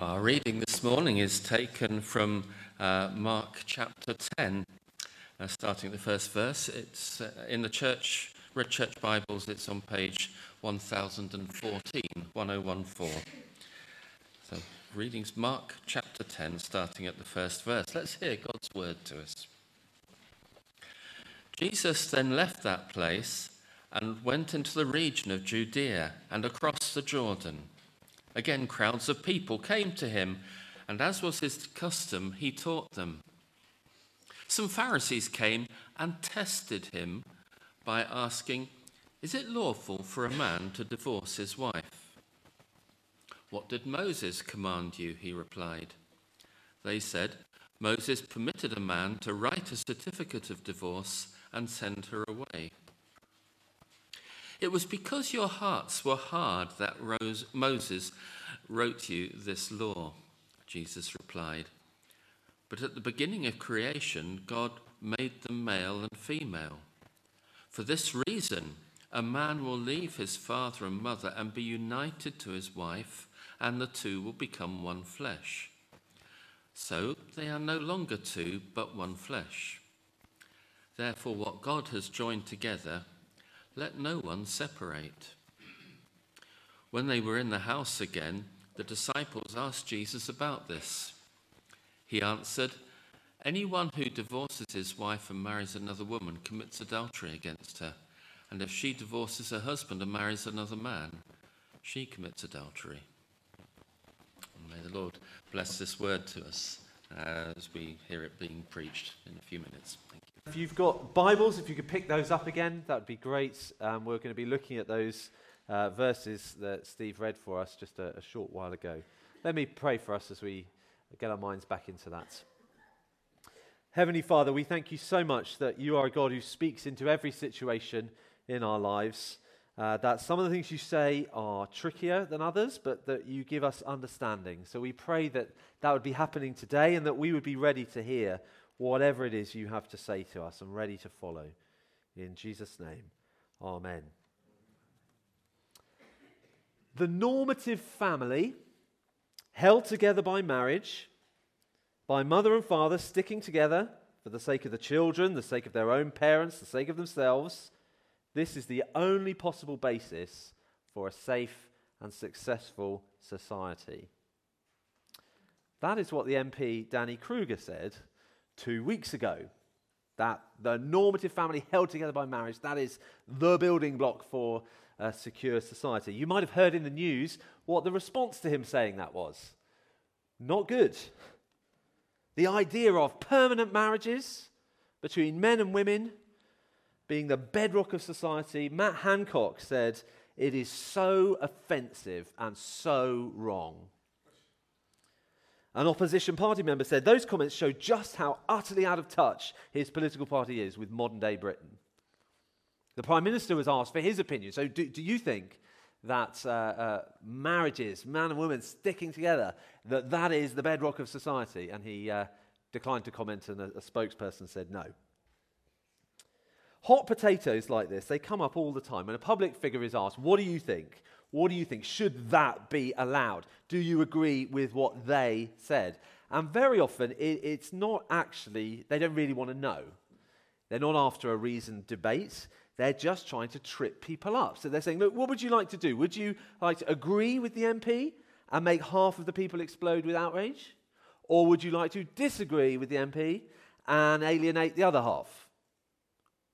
Our reading this morning is taken from uh, Mark chapter 10, uh, starting the first verse. It's uh, in the church, Red Church Bibles, it's on page 1014, 1014. So, readings Mark chapter 10, starting at the first verse. Let's hear God's word to us. Jesus then left that place and went into the region of Judea and across the Jordan. Again, crowds of people came to him, and as was his custom, he taught them. Some Pharisees came and tested him by asking, Is it lawful for a man to divorce his wife? What did Moses command you? He replied. They said, Moses permitted a man to write a certificate of divorce and send her away. It was because your hearts were hard that Rose, Moses wrote you this law, Jesus replied. But at the beginning of creation, God made them male and female. For this reason, a man will leave his father and mother and be united to his wife, and the two will become one flesh. So they are no longer two, but one flesh. Therefore, what God has joined together, let no one separate. When they were in the house again, the disciples asked Jesus about this. He answered, Anyone who divorces his wife and marries another woman commits adultery against her. And if she divorces her husband and marries another man, she commits adultery. And may the Lord bless this word to us as we hear it being preached in a few minutes. Thank you. If you've got Bibles, if you could pick those up again, that would be great. Um, we're going to be looking at those uh, verses that Steve read for us just a, a short while ago. Let me pray for us as we get our minds back into that. Heavenly Father, we thank you so much that you are a God who speaks into every situation in our lives. Uh, that some of the things you say are trickier than others, but that you give us understanding. So we pray that that would be happening today and that we would be ready to hear whatever it is you have to say to us and ready to follow. In Jesus' name, Amen. The normative family, held together by marriage, by mother and father sticking together for the sake of the children, the sake of their own parents, the sake of themselves, this is the only possible basis for a safe and successful society. That is what the MP Danny Kruger said two weeks ago. That the normative family held together by marriage, that is the building block for a secure society. You might have heard in the news what the response to him saying that was. Not good. The idea of permanent marriages between men and women being the bedrock of society, Matt Hancock said, it is so offensive and so wrong. An opposition party member said those comments show just how utterly out of touch his political party is with modern day Britain. The Prime Minister was asked for his opinion. So, do, do you think that uh, uh, marriages, man and woman sticking together, that that is the bedrock of society? And he uh, declined to comment, and a, a spokesperson said no. Hot potatoes like this, they come up all the time. When a public figure is asked, What do you think? What do you think? Should that be allowed? Do you agree with what they said? And very often, it, it's not actually, they don't really want to know. They're not after a reasoned debate. They're just trying to trip people up. So they're saying, look, what would you like to do? Would you like to agree with the MP and make half of the people explode with outrage? Or would you like to disagree with the MP and alienate the other half?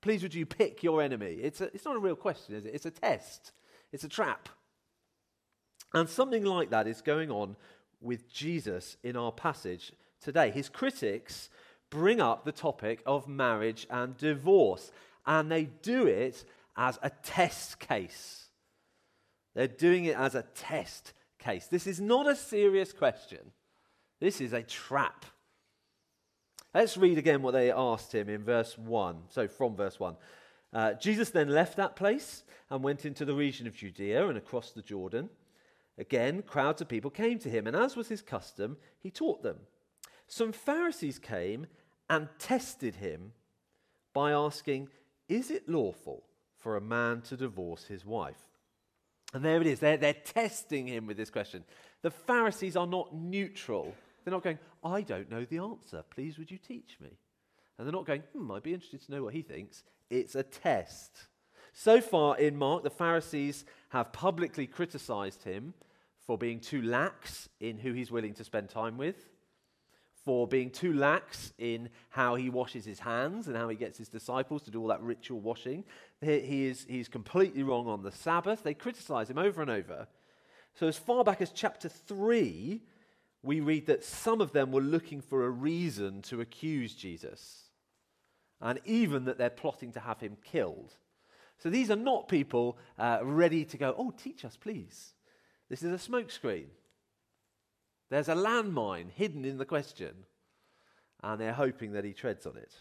Please, would you pick your enemy? It's, a, it's not a real question, is it? It's a test, it's a trap. And something like that is going on with Jesus in our passage today. His critics bring up the topic of marriage and divorce, and they do it as a test case. They're doing it as a test case. This is not a serious question, this is a trap. Let's read again what they asked him in verse 1. So, from verse 1. Uh, Jesus then left that place and went into the region of Judea and across the Jordan. Again, crowds of people came to him, and as was his custom, he taught them. Some Pharisees came and tested him by asking, Is it lawful for a man to divorce his wife? And there it is. They're, they're testing him with this question. The Pharisees are not neutral. They're not going, I don't know the answer. Please, would you teach me? And they're not going, hmm, I'd be interested to know what he thinks. It's a test. So far in Mark, the Pharisees have publicly criticized him for being too lax in who he's willing to spend time with, for being too lax in how he washes his hands and how he gets his disciples to do all that ritual washing. He, is, he's completely wrong on the Sabbath. They criticize him over and over. So, as far back as chapter 3, we read that some of them were looking for a reason to accuse Jesus, and even that they're plotting to have him killed. So, these are not people uh, ready to go, Oh, teach us, please. This is a smokescreen. There's a landmine hidden in the question, and they're hoping that he treads on it.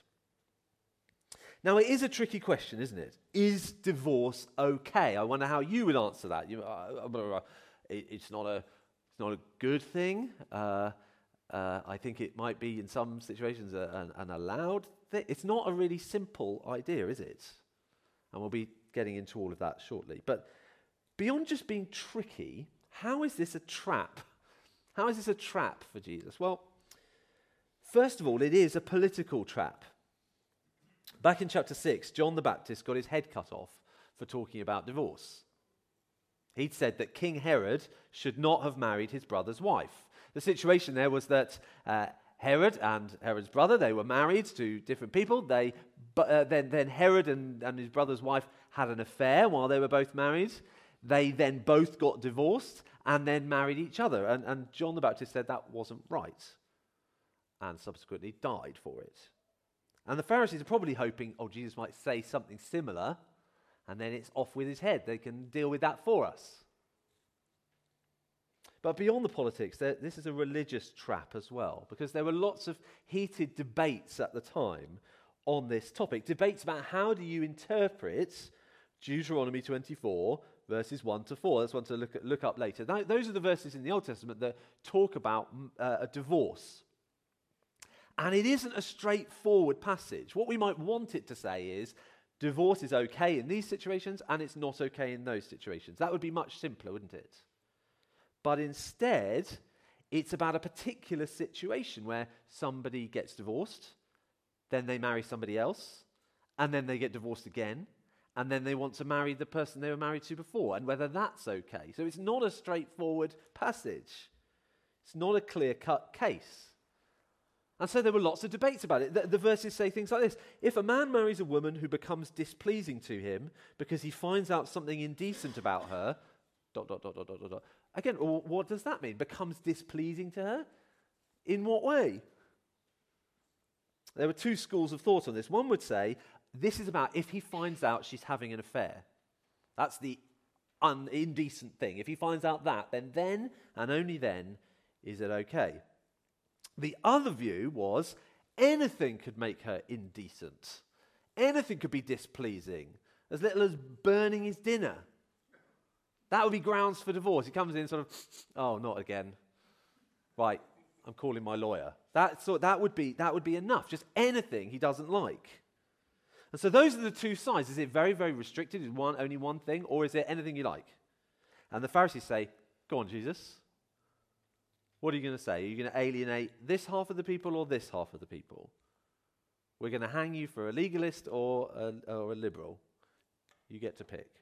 Now, it is a tricky question, isn't it? Is divorce okay? I wonder how you would answer that. You, uh, uh, it's, not a, it's not a good thing. Uh, uh, I think it might be, in some situations, a, an, an allowed thing. It's not a really simple idea, is it? And we'll be getting into all of that shortly. But beyond just being tricky, how is this a trap? How is this a trap for Jesus? Well, first of all, it is a political trap. Back in chapter 6, John the Baptist got his head cut off for talking about divorce. He'd said that King Herod should not have married his brother's wife. The situation there was that uh, Herod and Herod's brother, they were married to different people. They, but, uh, then, then Herod and, and his brother's wife had an affair while they were both married. They then both got divorced and then married each other. And, and John the Baptist said that wasn't right and subsequently died for it. And the Pharisees are probably hoping, oh, Jesus might say something similar, and then it's off with his head. They can deal with that for us. But beyond the politics, there, this is a religious trap as well, because there were lots of heated debates at the time on this topic. Debates about how do you interpret Deuteronomy 24 verses 1 to 4. That's one to look, at, look up later. Those are the verses in the Old Testament that talk about mm, uh, a divorce. And it isn't a straightforward passage. What we might want it to say is divorce is okay in these situations and it's not okay in those situations. That would be much simpler, wouldn't it? But instead, it's about a particular situation where somebody gets divorced, then they marry somebody else, and then they get divorced again, and then they want to marry the person they were married to before, and whether that's okay. So it's not a straightforward passage, it's not a clear cut case. And so there were lots of debates about it. The, the, verses say things like this If a man marries a woman who becomes displeasing to him because he finds out something indecent about her, dot, dot, dot, dot, dot, dot. Again, what does that mean? Becomes displeasing to her? In what way? There were two schools of thought on this. One would say this is about if he finds out she's having an affair. That's the un- indecent thing. If he finds out that, then then and only then is it okay. The other view was anything could make her indecent. Anything could be displeasing, as little as burning his dinner. That would be grounds for divorce. He comes in sort of, oh, not again. Right, I'm calling my lawyer. That, so that, would be, that would be enough. Just anything he doesn't like. And so those are the two sides. Is it very, very restricted? Is one only one thing, or is it anything you like? And the Pharisees say, Go on, Jesus. What are you going to say? Are you going to alienate this half of the people or this half of the people? We're going to hang you for a legalist or a, or a liberal. You get to pick.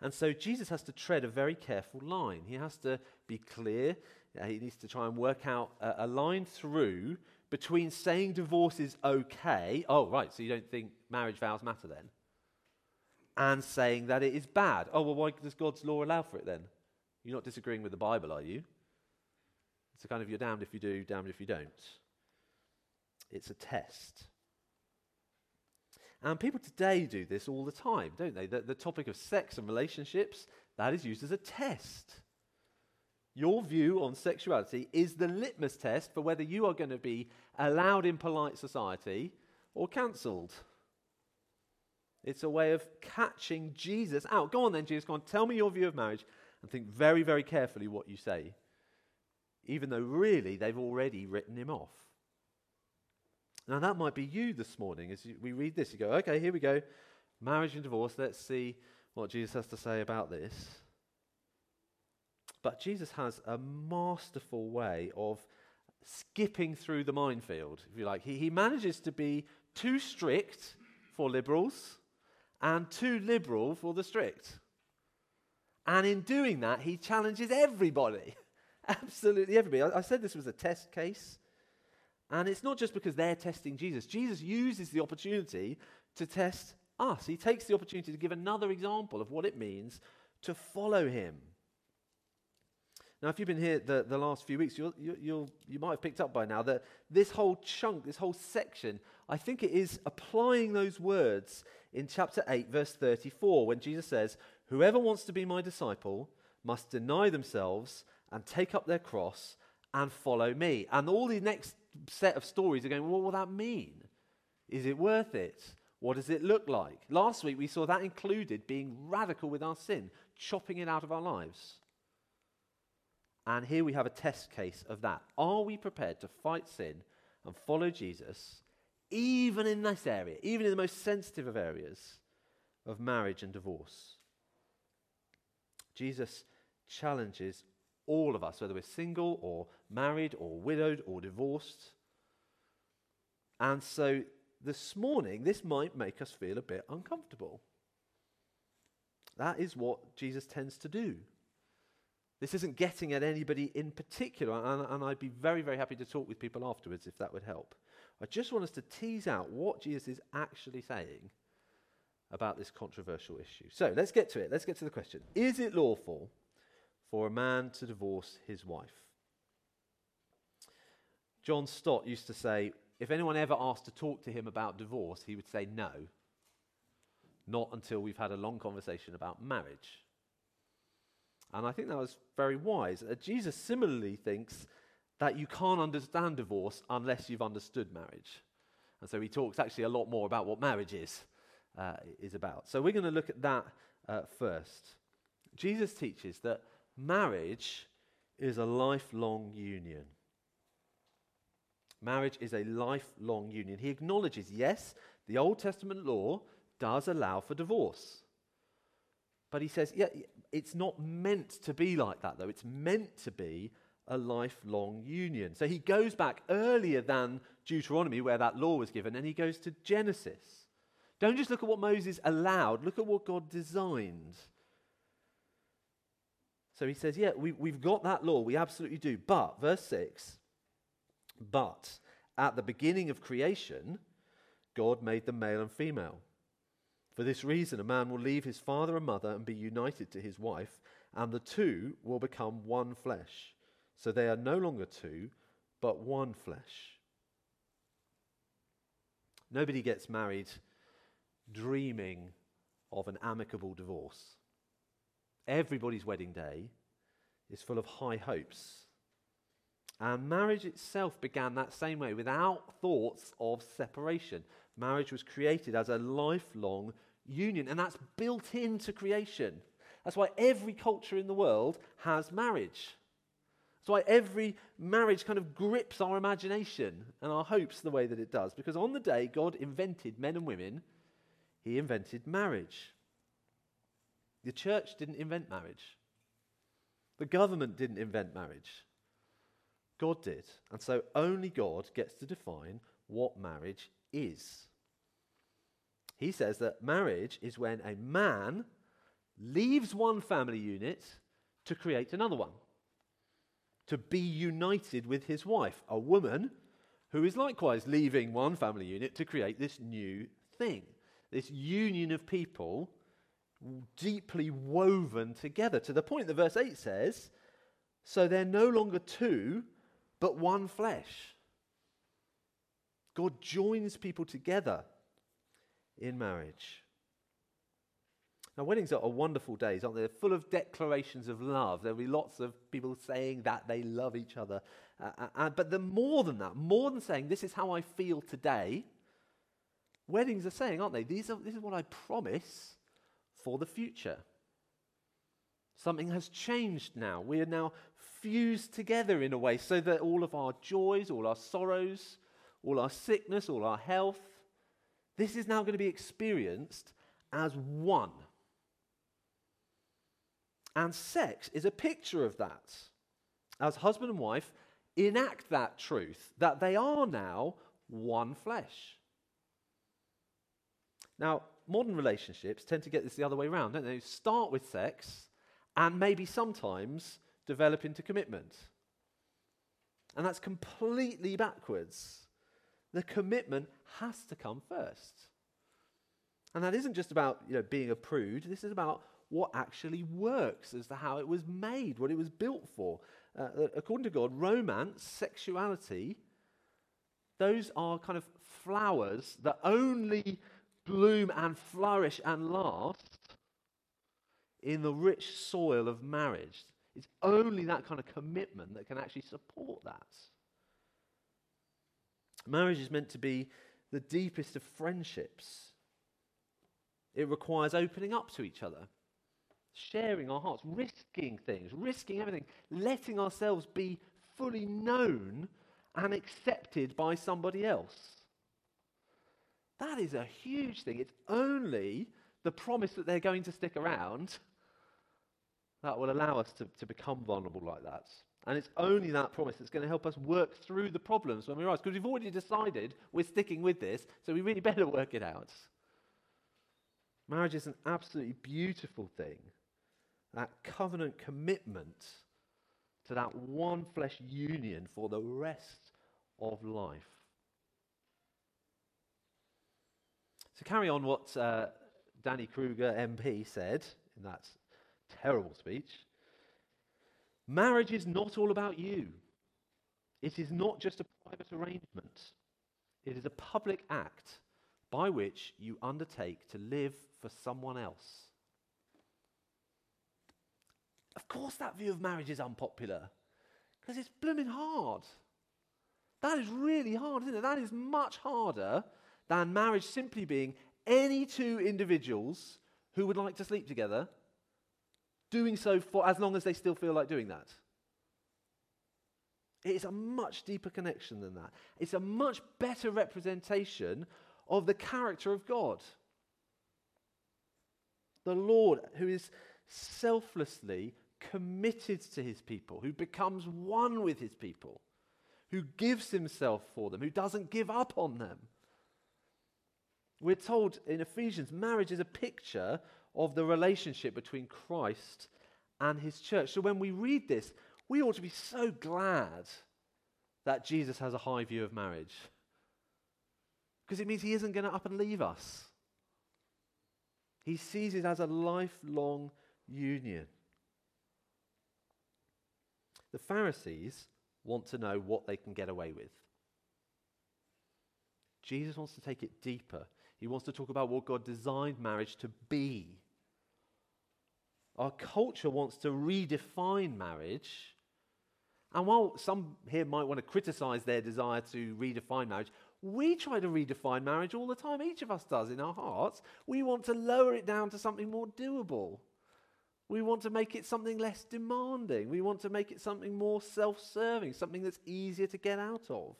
And so Jesus has to tread a very careful line. He has to be clear. Uh, he needs to try and work out a, a line through between saying divorce is okay, oh, right, so you don't think marriage vows matter then, and saying that it is bad. Oh, well, why does God's law allow for it then? You're not disagreeing with the Bible, are you? It's kind of you're damned if you do, damned if you don't. It's a test. And people today do this all the time, don't they? The, the topic of sex and relationships, that is used as a test. Your view on sexuality is the litmus test for whether you are going to be allowed in polite society or cancelled. It's a way of catching Jesus out. Go on then, Jesus, go on, tell me your view of marriage and think very, very carefully what you say, even though really they've already written him off. Now, that might be you this morning as we read this. You go, okay, here we go. Marriage and divorce. Let's see what Jesus has to say about this. But Jesus has a masterful way of skipping through the minefield, if you like. He, he manages to be too strict for liberals and too liberal for the strict. And in doing that, he challenges everybody. Absolutely everybody. I, I said this was a test case. And it's not just because they're testing Jesus. Jesus uses the opportunity to test us. He takes the opportunity to give another example of what it means to follow him. Now, if you've been here the, the last few weeks, you'll, you you might have picked up by now that this whole chunk, this whole section, I think it is applying those words in chapter 8, verse 34, when Jesus says, Whoever wants to be my disciple must deny themselves and take up their cross and follow me. And all the next set of stories are going, well, what will that mean? Is it worth it? What does it look like? Last week we saw that included being radical with our sin, chopping it out of our lives. And here we have a test case of that. Are we prepared to fight sin and follow Jesus, even in this area, even in the most sensitive of areas of marriage and divorce? Jesus challenges all of us, whether we're single or married or widowed or divorced. And so this morning, this might make us feel a bit uncomfortable. That is what Jesus tends to do. This isn't getting at anybody in particular, and, and, I'd be very, very happy to talk with people afterwards if that would help. I just want us to tease out what Jesus is actually saying about this controversial issue. So let's get to it. Let's get to the question Is it lawful for a man to divorce his wife. John Stott used to say, if anyone ever asked to talk to him about divorce, he would say no, not until we've had a long conversation about marriage. And I think that was very wise. Uh, Jesus similarly thinks that you can't understand divorce unless you've understood marriage. And so he talks actually a lot more about what marriage is, uh, is about. So we're going to look at that uh, first. Jesus teaches that Marriage is a lifelong union. Marriage is a lifelong union. He acknowledges, yes, the Old Testament law does allow for divorce. But he says, yeah, it's not meant to be like that, though. It's meant to be a lifelong union. So he goes back earlier than Deuteronomy, where that law was given, and he goes to Genesis. Don't just look at what Moses allowed, look at what God designed. So he says, Yeah, we, we've got that law. We absolutely do. But, verse 6, but at the beginning of creation, God made them male and female. For this reason, a man will leave his father and mother and be united to his wife, and the two will become one flesh. So they are no longer two, but one flesh. Nobody gets married dreaming of an amicable divorce. Everybody's wedding day is full of high hopes. And marriage itself began that same way, without thoughts of separation. Marriage was created as a lifelong union, and that's built into creation. That's why every culture in the world has marriage. That's why every marriage kind of grips our imagination and our hopes the way that it does. Because on the day God invented men and women, He invented marriage. The church didn't invent marriage, the government didn't invent marriage. God did. And so only God gets to define what marriage is. He says that marriage is when a man leaves one family unit to create another one, to be united with his wife, a woman who is likewise leaving one family unit to create this new thing, this union of people deeply woven together to the point that verse 8 says, So they're no longer two, but one flesh. God joins people together in marriage. Now, weddings are wonderful days, aren't they? They're full of declarations of love. There'll be lots of people saying that they love each other. Uh, uh, uh but they're more than that, more than saying, This is how I feel today. Weddings are saying, aren't they? These are, this is what I promise for the future. Something has changed now. We are now fused together in a way so that all of our joys, all our sorrows, all our sickness, all our health, this is now going to be experienced as one. And sex is a picture of that. As husband and wife enact that truth that they are now one flesh. Now, modern relationships tend to get this the other way around, don't they? Start with sex and maybe sometimes develop into commitment. And that's completely backwards. The commitment has to come first. And that isn't just about you know, being a prude, this is about what actually works as to how it was made, what it was built for. Uh, according to God, romance, sexuality, those are kind of flowers that only bloom and flourish and last in the rich soil of marriage. It's only that kind of commitment that can actually support that. Marriage is meant to be the deepest of friendships. It requires opening up to each other, sharing our hearts, risking things, risking everything, letting ourselves be fully known and accepted by somebody else. That is a huge thing. It's only the promise that they're going to stick around that will allow us to, to become vulnerable like that. And it's only that promise that's going to help us work through the problems when we rise. Because we've already decided we're sticking with this, so we really better work it out. Marriage is an absolutely beautiful thing. That covenant commitment to that one flesh union for the rest of life. To carry on what uh, Danny Kruger, MP, said in that terrible speech, marriage is not all about you. It is not just a private arrangement, it is a public act by which you undertake to live for someone else. Of course, that view of marriage is unpopular because it's blooming hard. That is really hard, isn't it? That is much harder than marriage simply being any two individuals who would like to sleep together doing so for as long as they still feel like doing that. It is a much deeper connection than that. It's a much better representation of the character of God. The Lord, who is selflessly committed to his people, who becomes one with his people, who gives himself for them, who doesn't give up on them. We're told in Ephesians, marriage is a picture of the relationship between Christ and his church. So when we read this, we ought to be so glad that Jesus has a high view of marriage. Because it means he isn't going to up and leave us. He sees it as a lifelong union. The Pharisees want to know what they can get away with. Jesus wants to take it deeper. He wants to talk about what God designed marriage to be. Our culture wants to redefine marriage. And while some here might want to criticize their desire to redefine marriage, we try to redefine marriage all the time. Each of us does in our hearts. We want to lower it down to something more doable. We want to make it something less demanding. We want to make it something more self serving, something that's easier to get out of.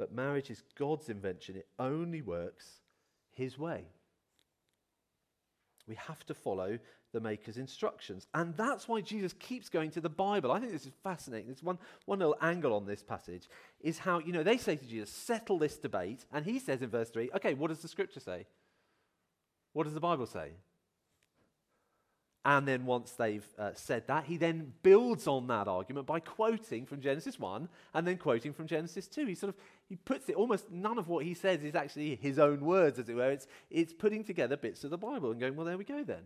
But marriage is God's invention, it only works His way. We have to follow the Maker's instructions. And that's why Jesus keeps going to the Bible. I think this is fascinating. There's one, one little angle on this passage is how, you know, they say to Jesus, settle this debate. And he says in verse 3, okay, what does the scripture say? What does the Bible say? And then once they've uh, said that, he then builds on that argument by quoting from Genesis 1 and then quoting from Genesis 2. He sort of he puts it almost none of what he says is actually his own words, as it were. It's, it's putting together bits of the Bible and going, well, there we go then.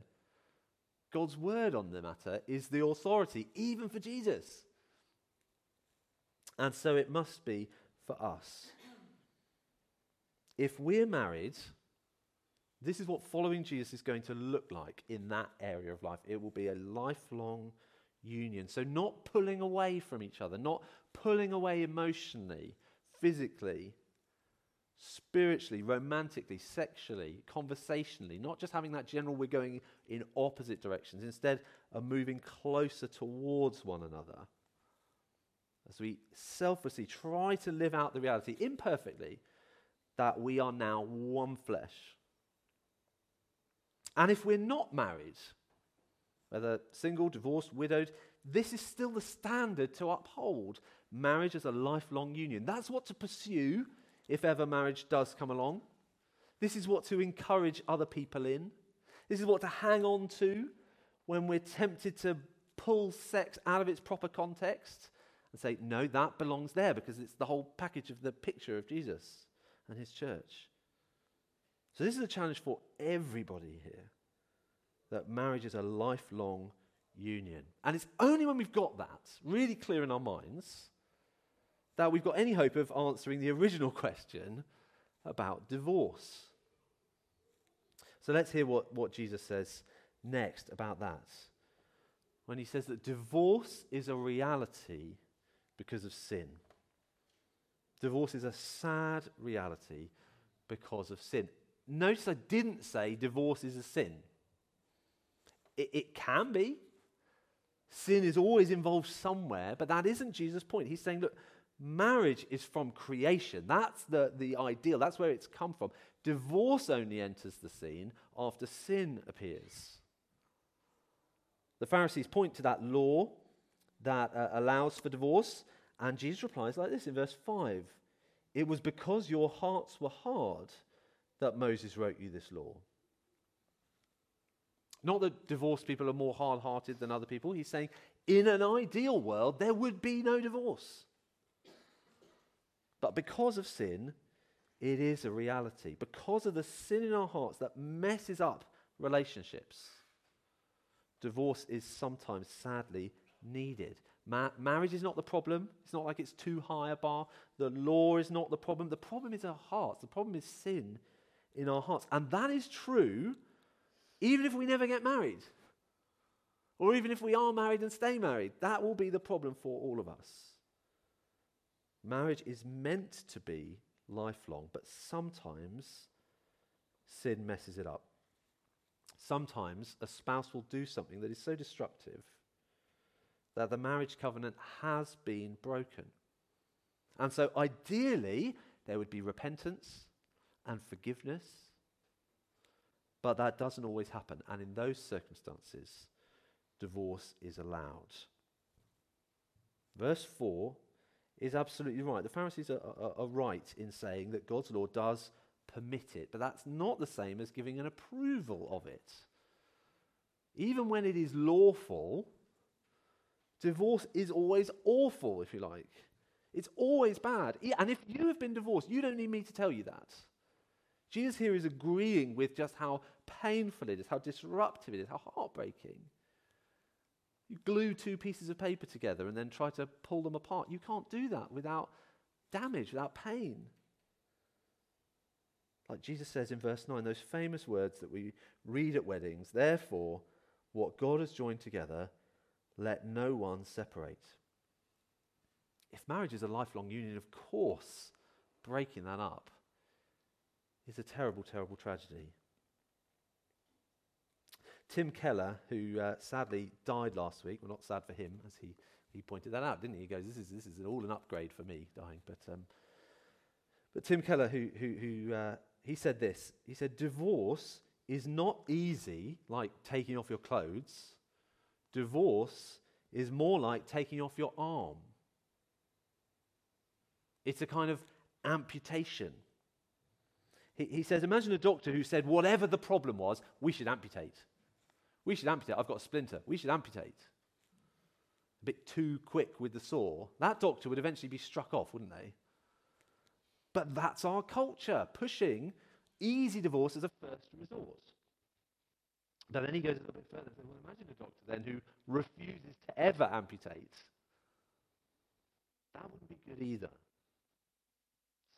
God's word on the matter is the authority, even for Jesus. And so it must be for us. If we're married, this is what following Jesus is going to look like in that area of life. It will be a lifelong union. So, not pulling away from each other, not pulling away emotionally, physically, spiritually, romantically, sexually, conversationally, not just having that general we're going in opposite directions, instead of moving closer towards one another. As we selflessly try to live out the reality imperfectly that we are now one flesh And if we're not married, whether single, divorced, widowed, this is still the standard to uphold marriage as a lifelong union. That's what to pursue if ever marriage does come along. This is what to encourage other people in. This is what to hang on to when we're tempted to pull sex out of its proper context and say, no, that belongs there because it's the whole package of the picture of Jesus and his church. So, this is a challenge for everybody here that marriage is a lifelong union. And it's only when we've got that really clear in our minds that we've got any hope of answering the original question about divorce. So let's hear what, what Jesus says next about that. When he says that divorce is a reality because of sin. Divorce is a sad reality because of sin. Notice I didn't say divorce is a sin. It, it can be. Sin is always involved somewhere, but that isn't Jesus' point. He's saying, look, marriage is from creation. That's the, the ideal, that's where it's come from. Divorce only enters the scene after sin appears. The Pharisees point to that law that uh, allows for divorce, and Jesus replies like this in verse 5 It was because your hearts were hard that Moses wrote you this law. Not that divorced people are more hard hearted than other people. He's saying, in an ideal world, there would be no divorce. But because of sin, it is a reality. Because of the sin in our hearts that messes up relationships, divorce is sometimes sadly needed. Ma- marriage is not the problem. It's not like it's too high a bar. The law is not the problem. The problem is our hearts. The problem is sin in our hearts. And that is true even if we never get married. Or even if we are married and stay married. That will be the problem for all of us. Marriage is meant to be lifelong, but sometimes sin messes it up. Sometimes a spouse will do something that is so destructive that the marriage covenant has been broken. And so, ideally, there would be repentance and forgiveness, but that doesn't always happen. And in those circumstances, divorce is allowed. Verse 4 is absolutely right. The Pharisees are, are, are, right in saying that God's law does permit it, but that's not the same as giving an approval of it. Even when it is lawful, divorce is always awful, if you like. It's always bad. And if you have been divorced, you don't need me to tell you that. Jesus here is agreeing with just how painful it is, how disruptive it is, how heartbreaking. You glue two pieces of paper together and then try to pull them apart. You can't do that without damage, without pain. Like Jesus says in verse 9, those famous words that we read at weddings, therefore, what God has joined together, let no one separate. If marriage is a lifelong union, of course, breaking that up is a terrible, terrible tragedy. Tim Keller, who uh, sadly died last week, well, not sad for him, as he, he pointed that out, didn't he? He goes, This is, this is all an upgrade for me dying. But, um, but Tim Keller, who, who, who uh, he said this he said, Divorce is not easy like taking off your clothes, divorce is more like taking off your arm. It's a kind of amputation. He, he says, Imagine a doctor who said, Whatever the problem was, we should amputate. We should amputate. I've got a splinter. We should amputate. A bit too quick with the saw. That doctor would eventually be struck off, wouldn't they? But that's our culture, pushing easy divorce as a first resort. But then he goes a little bit further and says, well, imagine a doctor then who refuses to ever amputate. That wouldn't be good either.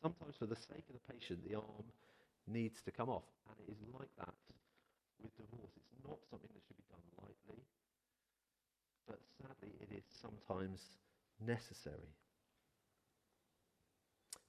Sometimes, for the sake of the patient, the arm needs to come off. And it is like that with divorce. It's not something that should be done lightly, but sadly, it is sometimes necessary.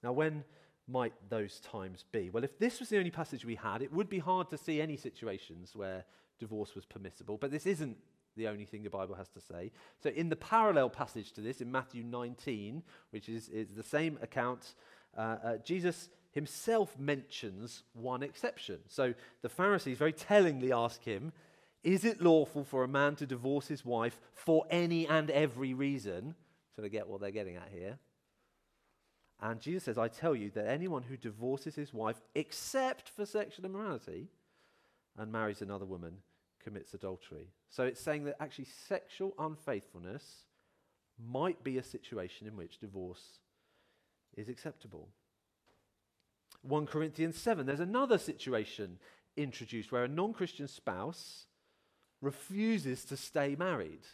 Now, when might those times be? Well, if this was the only passage we had, it would be hard to see any situations where divorce was permissible, but this isn't the only thing the Bible has to say. So, in the parallel passage to this, in Matthew 19, which is, is the same account, uh, uh, Jesus himself mentions one exception. So the Pharisees very tellingly ask him, Is it lawful for a man to divorce his wife for any and every reason? So they get what they're getting at here. And Jesus says, I tell you that anyone who divorces his wife except for sexual immorality and marries another woman commits adultery. So it's saying that actually sexual unfaithfulness might be a situation in which divorce is acceptable. 1 Corinthians 7, there's another situation introduced where a non Christian spouse refuses to stay married.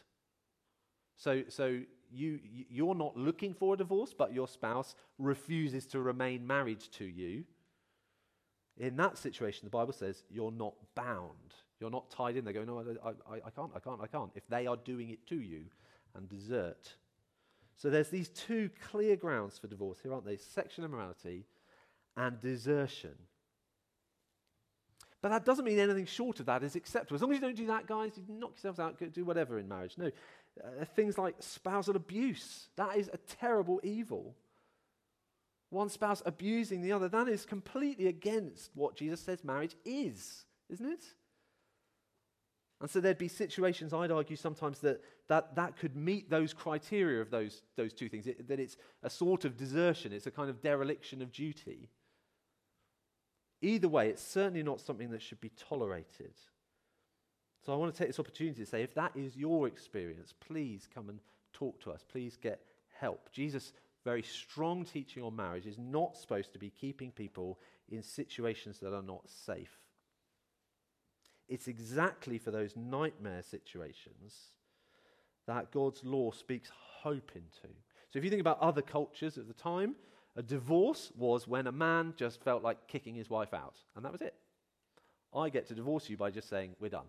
So, so you, you're not looking for a divorce, but your spouse refuses to remain married to you. In that situation, the Bible says you're not bound. You're not tied in. They go, no, I, I, I can't, I can't, I can't. If they are doing it to you and desert. So there's these two clear grounds for divorce here, aren't they? Sexual immorality and desertion. But that doesn't mean anything short of that is acceptable. As long as you don't do that, guys, you knock yourselves out, do whatever in marriage. No. Uh, things like spousal abuse, that is a terrible evil. One spouse abusing the other, that is completely against what Jesus says marriage is, isn't it? And so there'd be situations, I'd argue sometimes, that that, that could meet those criteria of those, those two things, it, that it's a sort of desertion, it's a kind of dereliction of duty. Either way, it's certainly not something that should be tolerated. So I want to take this opportunity to say if that is your experience, please come and talk to us. Please get help. Jesus' very strong teaching on marriage is not supposed to be keeping people in situations that are not safe. It's exactly for those nightmare situations that God's law speaks hope into. So if you think about other cultures at the time, a divorce was when a man just felt like kicking his wife out, and that was it. I get to divorce you by just saying, We're done.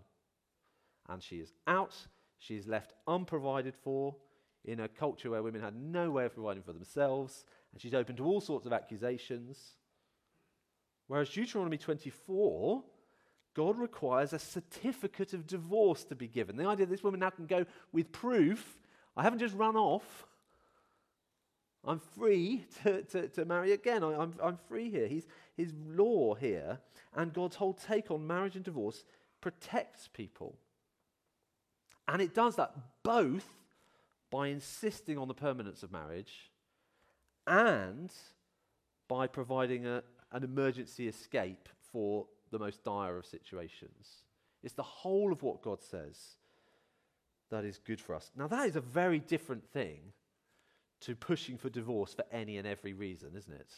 And she is out, she is left unprovided for in a culture where women had no way of providing for themselves, and she's open to all sorts of accusations. Whereas Deuteronomy 24 God requires a certificate of divorce to be given. The idea that this woman now can go with proof I haven't just run off. I'm free to, to, to marry again. I, am I'm, I'm free here. He's, his law here and God's whole take on marriage and divorce protects people. And it does that both by insisting on the permanence of marriage and by providing a, an emergency escape for the most dire of situations. It's the whole of what God says that is good for us. Now, that is a very different thing to pushing for divorce for any and every reason, isn't it?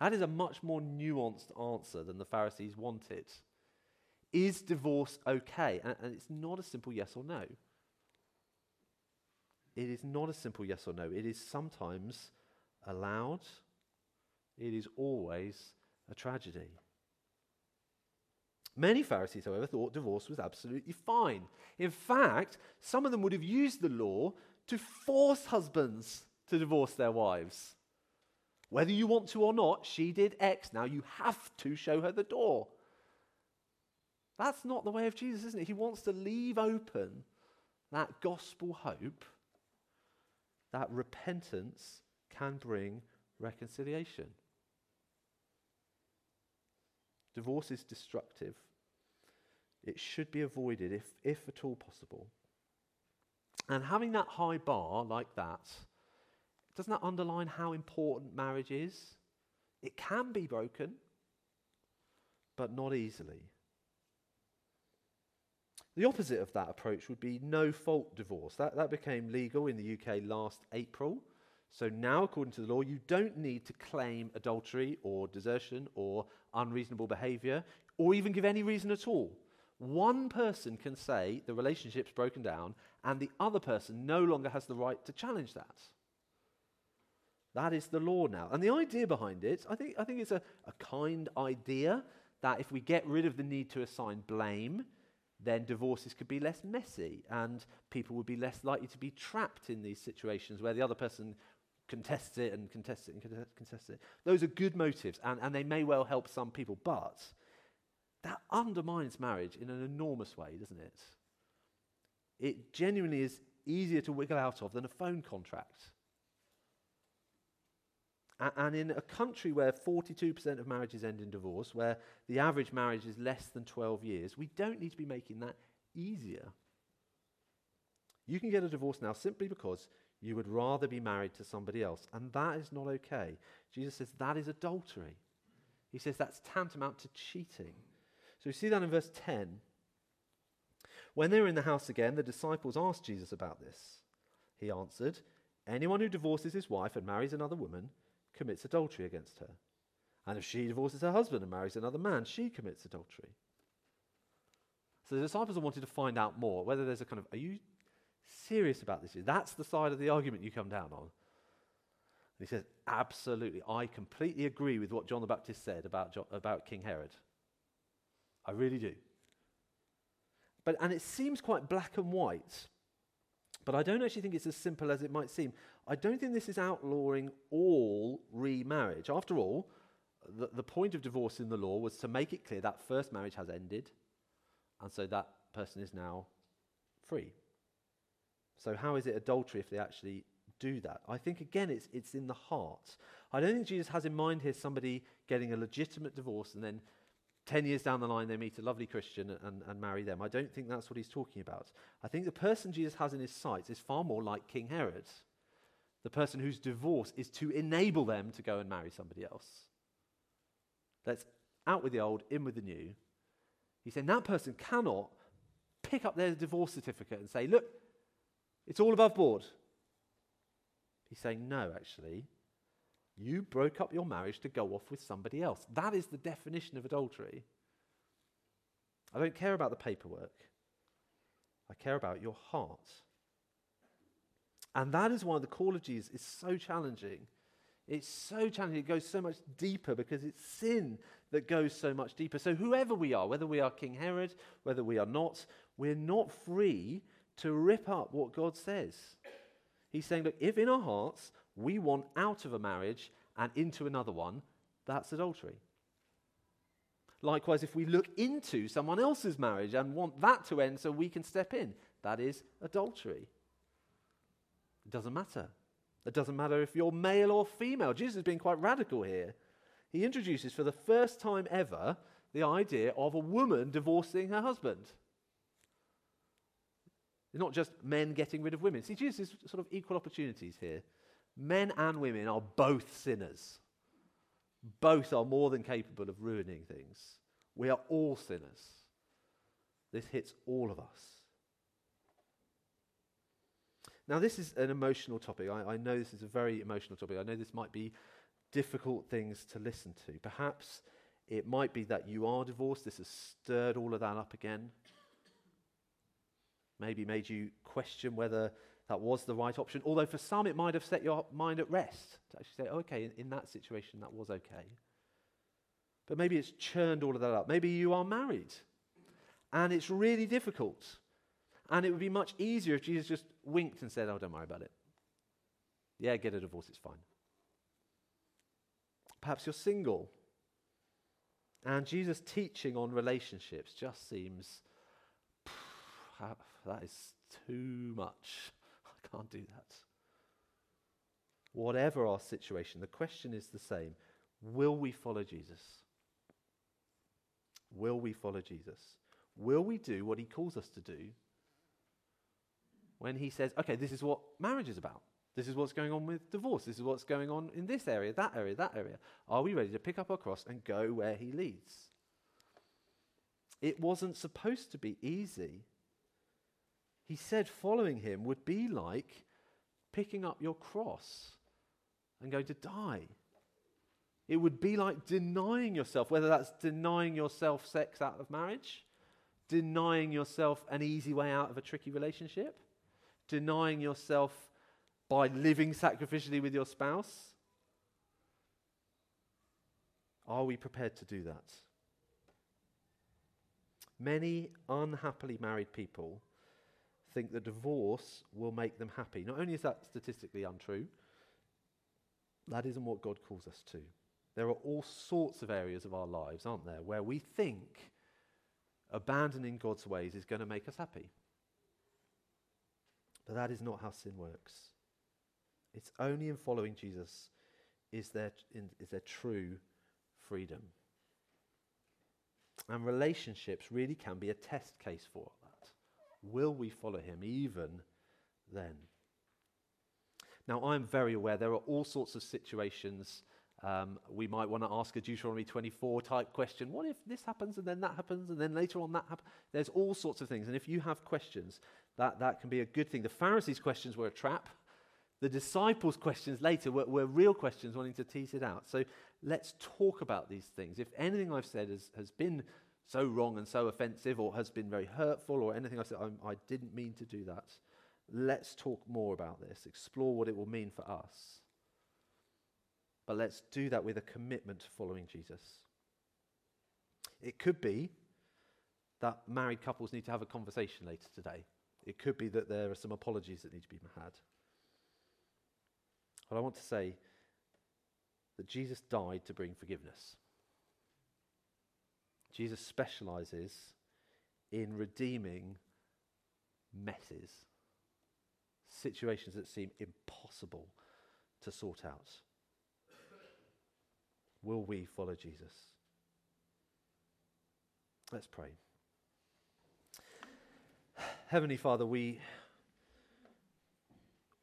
That is a much more nuanced answer than the Pharisees wanted. Is divorce okay? And, and it's not a simple yes or no. It is not a simple yes or no. It is sometimes allowed, it is always a tragedy. Many Pharisees, however, thought divorce was absolutely fine. In fact, some of them would have used the law to force husbands to divorce their wives. Whether you want to or not, she did X. Now you have to show her the door. That's not the way of Jesus, isn't it? He wants to leave open that gospel hope that repentance can bring reconciliation. Divorce is destructive. It should be avoided if, if at all possible. And having that high bar like that, doesn't that underline how important marriage is? It can be broken, but not easily. The opposite of that approach would be no fault divorce. That, that became legal in the UK last April. So now, according to the law, you don't need to claim adultery or desertion or unreasonable behavior or even give any reason at all. One person can say the relationship's broken down, and the other person no longer has the right to challenge that. That is the law now. And the idea behind it, I think, I think it's a, a kind idea that if we get rid of the need to assign blame, then divorces could be less messy and people would be less likely to be trapped in these situations where the other person contests it and contests it and contests it. Those are good motives and, and they may well help some people, but that undermines marriage in an enormous way, doesn't it? It genuinely is easier to wiggle out of than a phone contract. And in a country where 42% of marriages end in divorce, where the average marriage is less than 12 years, we don't need to be making that easier. You can get a divorce now simply because you would rather be married to somebody else, and that is not okay. Jesus says that is adultery. He says that's tantamount to cheating. So we see that in verse 10. When they were in the house again, the disciples asked Jesus about this. He answered, Anyone who divorces his wife and marries another woman commits adultery against her. And if she divorces her husband and marries another man, she commits adultery. So the disciples wanting to find out more, whether there's a kind of, are you serious about this? That's the side of the argument you come down on. And he says, absolutely, I completely agree with what John the Baptist said about, John, about King Herod. I really do. But, and it seems quite black and white. But I don't actually think it's as simple as it might seem. I don't think this is outlawing all remarriage. After all, the, the point of divorce in the law was to make it clear that first marriage has ended, and so that person is now free. So, how is it adultery if they actually do that? I think, again, it's, it's in the heart. I don't think Jesus has in mind here somebody getting a legitimate divorce and then 10 years down the line, they meet a lovely Christian and, and marry them. I don't think that's what he's talking about. I think the person Jesus has in his sights is far more like King Herod, the person whose divorce is to enable them to go and marry somebody else. Let's out with the old, in with the new. He's saying that person cannot pick up their divorce certificate and say, look, it's all above board. He's saying, no, actually, you broke up your marriage to go off with somebody else. That is the definition of adultery. I don't care about the paperwork, I care about your heart. And that is why the call of Jesus is so challenging. It's so challenging. It goes so much deeper because it's sin that goes so much deeper. So, whoever we are, whether we are King Herod, whether we are not, we're not free to rip up what God says. He's saying, look, if in our hearts we want out of a marriage and into another one, that's adultery. Likewise, if we look into someone else's marriage and want that to end so we can step in, that is adultery. It doesn't matter. It doesn't matter if you're male or female. Jesus is being quite radical here. He introduces for the first time ever the idea of a woman divorcing her husband. It's not just men getting rid of women. See, Jesus is sort of equal opportunities here. Men and women are both sinners. Both are more than capable of ruining things. We are all sinners. This hits all of us. Now, this is an emotional topic. I, I, know this is a very emotional topic. I know this might be difficult things to listen to. Perhaps it might be that you are divorced. This has stirred all of that up again. Maybe made you question whether that was the right option. Although for some, it might have set your mind at rest to actually say, okay, in, in that situation, that was okay. But maybe it's churned all of that up. Maybe you are married and it's really difficult. And it would be much easier if Jesus just winked and said, oh, don't worry about it. Yeah, get a divorce, it's fine. Perhaps you're single. And Jesus' teaching on relationships just seems, that is too much. I can't do that. Whatever our situation, the question is the same Will we follow Jesus? Will we follow Jesus? Will we do what he calls us to do when he says, okay, this is what marriage is about? This is what's going on with divorce. This is what's going on in this area, that area, that area. Are we ready to pick up our cross and go where he leads? It wasn't supposed to be easy. He said following him would be like picking up your cross and going to die. It would be like denying yourself, whether that's denying yourself sex out of marriage, denying yourself an easy way out of a tricky relationship, denying yourself by living sacrificially with your spouse. Are we prepared to do that? Many unhappily married people think that divorce will make them happy. Not only is that statistically untrue, that isn't what God calls us to. There are all sorts of areas of our lives, aren't there, where we think abandoning God's ways is going to make us happy. But that is not how sin works. It's only in following Jesus is there, in, is there true freedom. And relationships really can be a test case for. Will we follow him even then? Now, I'm very aware there are all sorts of situations. Um, we might want to ask a Deuteronomy 24 type question. What if this happens and then that happens and then later on that happens? There's all sorts of things. And if you have questions, that, that can be a good thing. The Pharisees' questions were a trap. The disciples' questions later were, were real questions wanting to tease it out. So let's talk about these things. If anything I've said has, has been so wrong and so offensive or has been very hurtful or anything I've said, I'm, I didn't mean to do that. Let's talk more about this, explore what it will mean for us. But let's do that with a commitment to following Jesus. It could be that married couples need to have a conversation later today. It could be that there are some apologies that need to be had. But I want to say that Jesus died to bring forgiveness. Jesus specializes in redeeming messes, situations that seem impossible to sort out. Will we follow Jesus? Let's pray. Heavenly Father, we,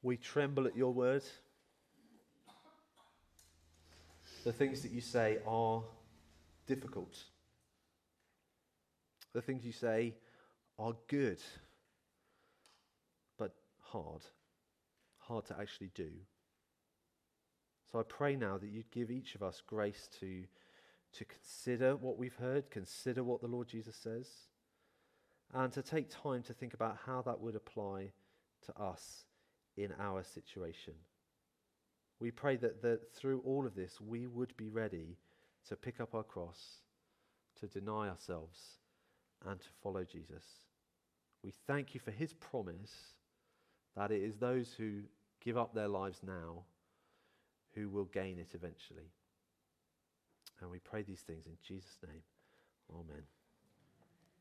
we tremble at your word. The things that you say are difficult. The things you say are good, but hard. Hard to actually do. So I pray now that you'd give each of us grace to, to consider what we've heard, consider what the Lord Jesus says, and to take time to think about how that would apply to us in our situation. We pray that, that through all of this, we would be ready to pick up our cross, to deny ourselves, and to follow Jesus. We thank you for his promise that it is those who give up their lives now who will gain it eventually. And we pray these things in Jesus' name. Amen.